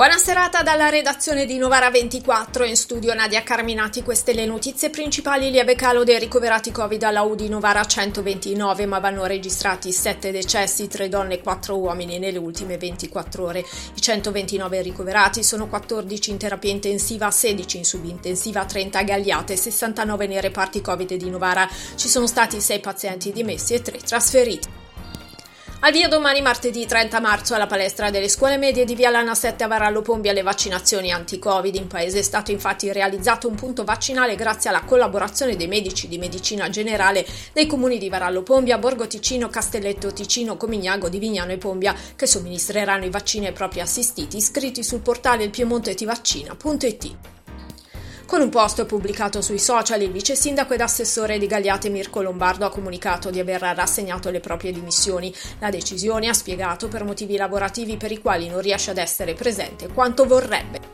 Buona serata dalla redazione di Novara 24, in studio Nadia Carminati, queste le notizie principali, lieve calo dei ricoverati Covid alla UDI Novara 129, ma vanno registrati 7 decessi, 3 donne e 4 uomini nelle ultime 24 ore. I 129 ricoverati sono 14 in terapia intensiva, 16 in subintensiva, 30 gagliate, 69 nei reparti Covid di Novara. Ci sono stati 6 pazienti dimessi e 3 trasferiti. Al via domani martedì 30 marzo alla palestra delle scuole medie di Via Lana 7 a Varallo Pombi alle vaccinazioni anti-Covid. In paese è stato infatti realizzato un punto vaccinale grazie alla collaborazione dei medici di medicina generale dei comuni di Varallo Pombia, Borgo Ticino, Castelletto Ticino, Comignago di Vignano e Pombia che somministreranno i vaccini ai propri assistiti iscritti sul portale ilpiemontetivaccina.it. Con un post pubblicato sui social, il vice sindaco ed assessore di Gagliate Mirko Lombardo ha comunicato di aver rassegnato le proprie dimissioni. La decisione ha spiegato per motivi lavorativi per i quali non riesce ad essere presente quanto vorrebbe.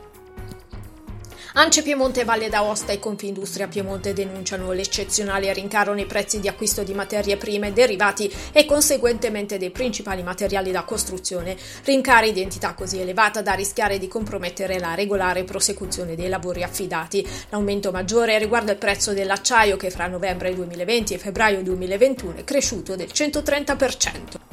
Ance Piemonte, Valle d'Aosta e Confindustria Piemonte denunciano l'eccezionale rincaro nei prezzi di acquisto di materie prime, derivati e conseguentemente dei principali materiali da costruzione, rincari di entità così elevata da rischiare di compromettere la regolare prosecuzione dei lavori affidati. L'aumento maggiore riguarda il prezzo dell'acciaio che fra novembre 2020 e febbraio 2021 è cresciuto del 130%.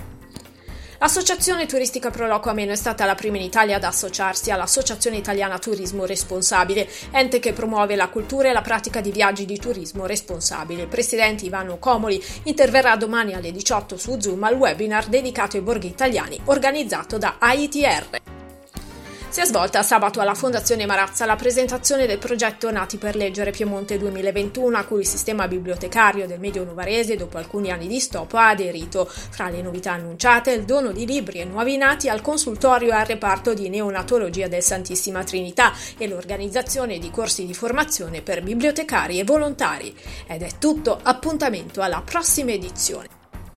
L'associazione turistica Proloco Ameno è stata la prima in Italia ad associarsi all'Associazione Italiana Turismo Responsabile, ente che promuove la cultura e la pratica di viaggi di turismo responsabile. Il presidente Ivano Comoli interverrà domani alle 18 su Zoom al webinar dedicato ai borghi italiani organizzato da AITR. Si è svolta sabato alla Fondazione Marazza la presentazione del progetto Nati per leggere Piemonte 2021, a cui il sistema bibliotecario del Medio Novarese, dopo alcuni anni di stop, ha aderito. Fra le novità annunciate, il dono di libri e nuovi nati al consultorio e al reparto di neonatologia del Santissima Trinità e l'organizzazione di corsi di formazione per bibliotecari e volontari. Ed è tutto, appuntamento alla prossima edizione.